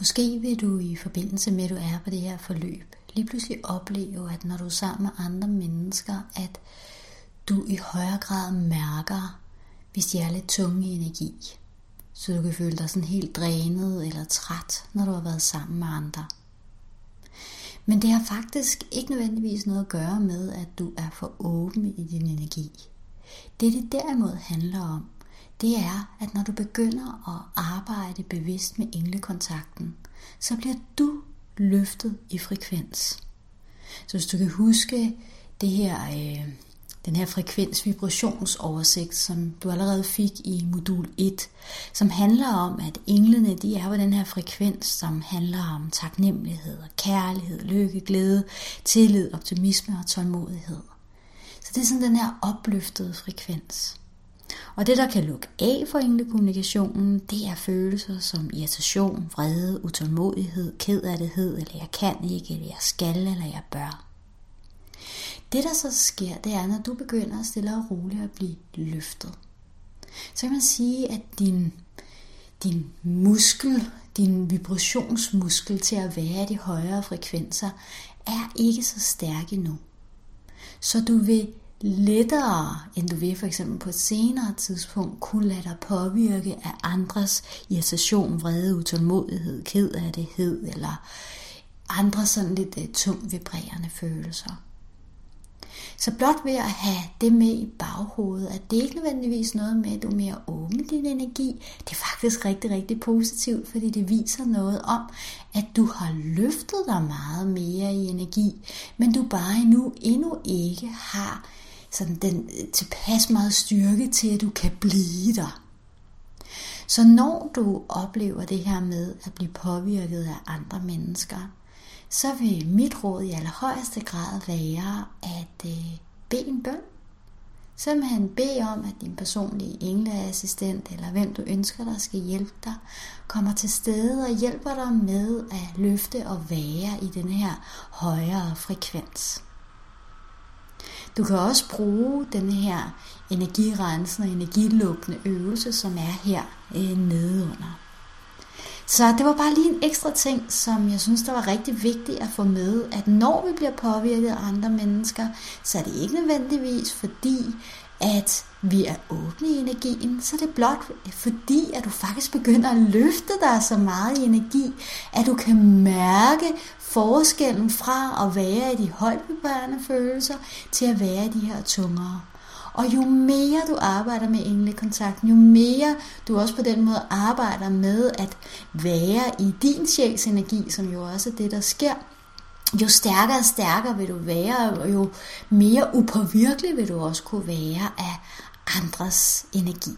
Måske vil du i forbindelse med, at du er på det her forløb, lige pludselig opleve, at når du er sammen med andre mennesker, at du i højere grad mærker, hvis de er lidt tunge i energi. Så du kan føle dig sådan helt drænet eller træt, når du har været sammen med andre. Men det har faktisk ikke nødvendigvis noget at gøre med, at du er for åben i din energi. Det det derimod handler om, det er, at når du begynder at arbejde bevidst med englekontakten, så bliver du løftet i frekvens. Så hvis du kan huske det her, øh, den her frekvens vibrationsoversigt, som du allerede fik i modul 1, som handler om, at englene de er på den her frekvens, som handler om taknemmelighed, kærlighed, lykke, glæde, tillid, optimisme og tålmodighed. Så det er sådan den her opløftede frekvens. Og det, der kan lukke af for englekommunikationen, det er følelser som irritation, vrede, utålmodighed, kedattighed, eller jeg kan ikke, eller jeg skal, eller jeg bør. Det, der så sker, det er, når du begynder at stille og roligt at blive løftet. Så kan man sige, at din, din muskel, din vibrationsmuskel til at være i de højere frekvenser, er ikke så stærk endnu. Så du vil lettere, end du vil for eksempel på et senere tidspunkt, kunne lade dig påvirke af andres irritation, vrede, utålmodighed, kedattighed eller andre sådan lidt uh, tungt vibrerende følelser. Så blot ved at have det med i baghovedet, at det ikke nødvendigvis noget med, at du er mere åben din energi, det er faktisk rigtig, rigtig positivt, fordi det viser noget om, at du har løftet dig meget mere i energi, men du bare endnu, endnu ikke har sådan den øh, tilpas meget styrke til, at du kan blive der. Så når du oplever det her med at blive påvirket af andre mennesker, så vil mit råd i allerhøjeste grad være at øh, bede en bøn. Simpelthen bede om, at din personlige engleassistent, eller hvem du ønsker, der skal hjælpe dig, kommer til stede og hjælper dig med at løfte og være i den her højere frekvens. Du kan også bruge den her energirensende og energilukkende øvelse, som er her øh, nedenunder. Så det var bare lige en ekstra ting, som jeg synes, der var rigtig vigtigt at få med, at når vi bliver påvirket af andre mennesker, så er det ikke nødvendigvis fordi, at vi er åbne i energien, så er det blot fordi, at du faktisk begynder at løfte dig så meget i energi, at du kan mærke forskellen fra at være i de højt følelser til at være i de her tungere. Og jo mere du arbejder med englekontakten, jo mere du også på den måde arbejder med at være i din sjæls energi, som jo også er det, der sker, jo stærkere og stærkere vil du være, og jo mere upåvirkelig vil du også kunne være af andres energi.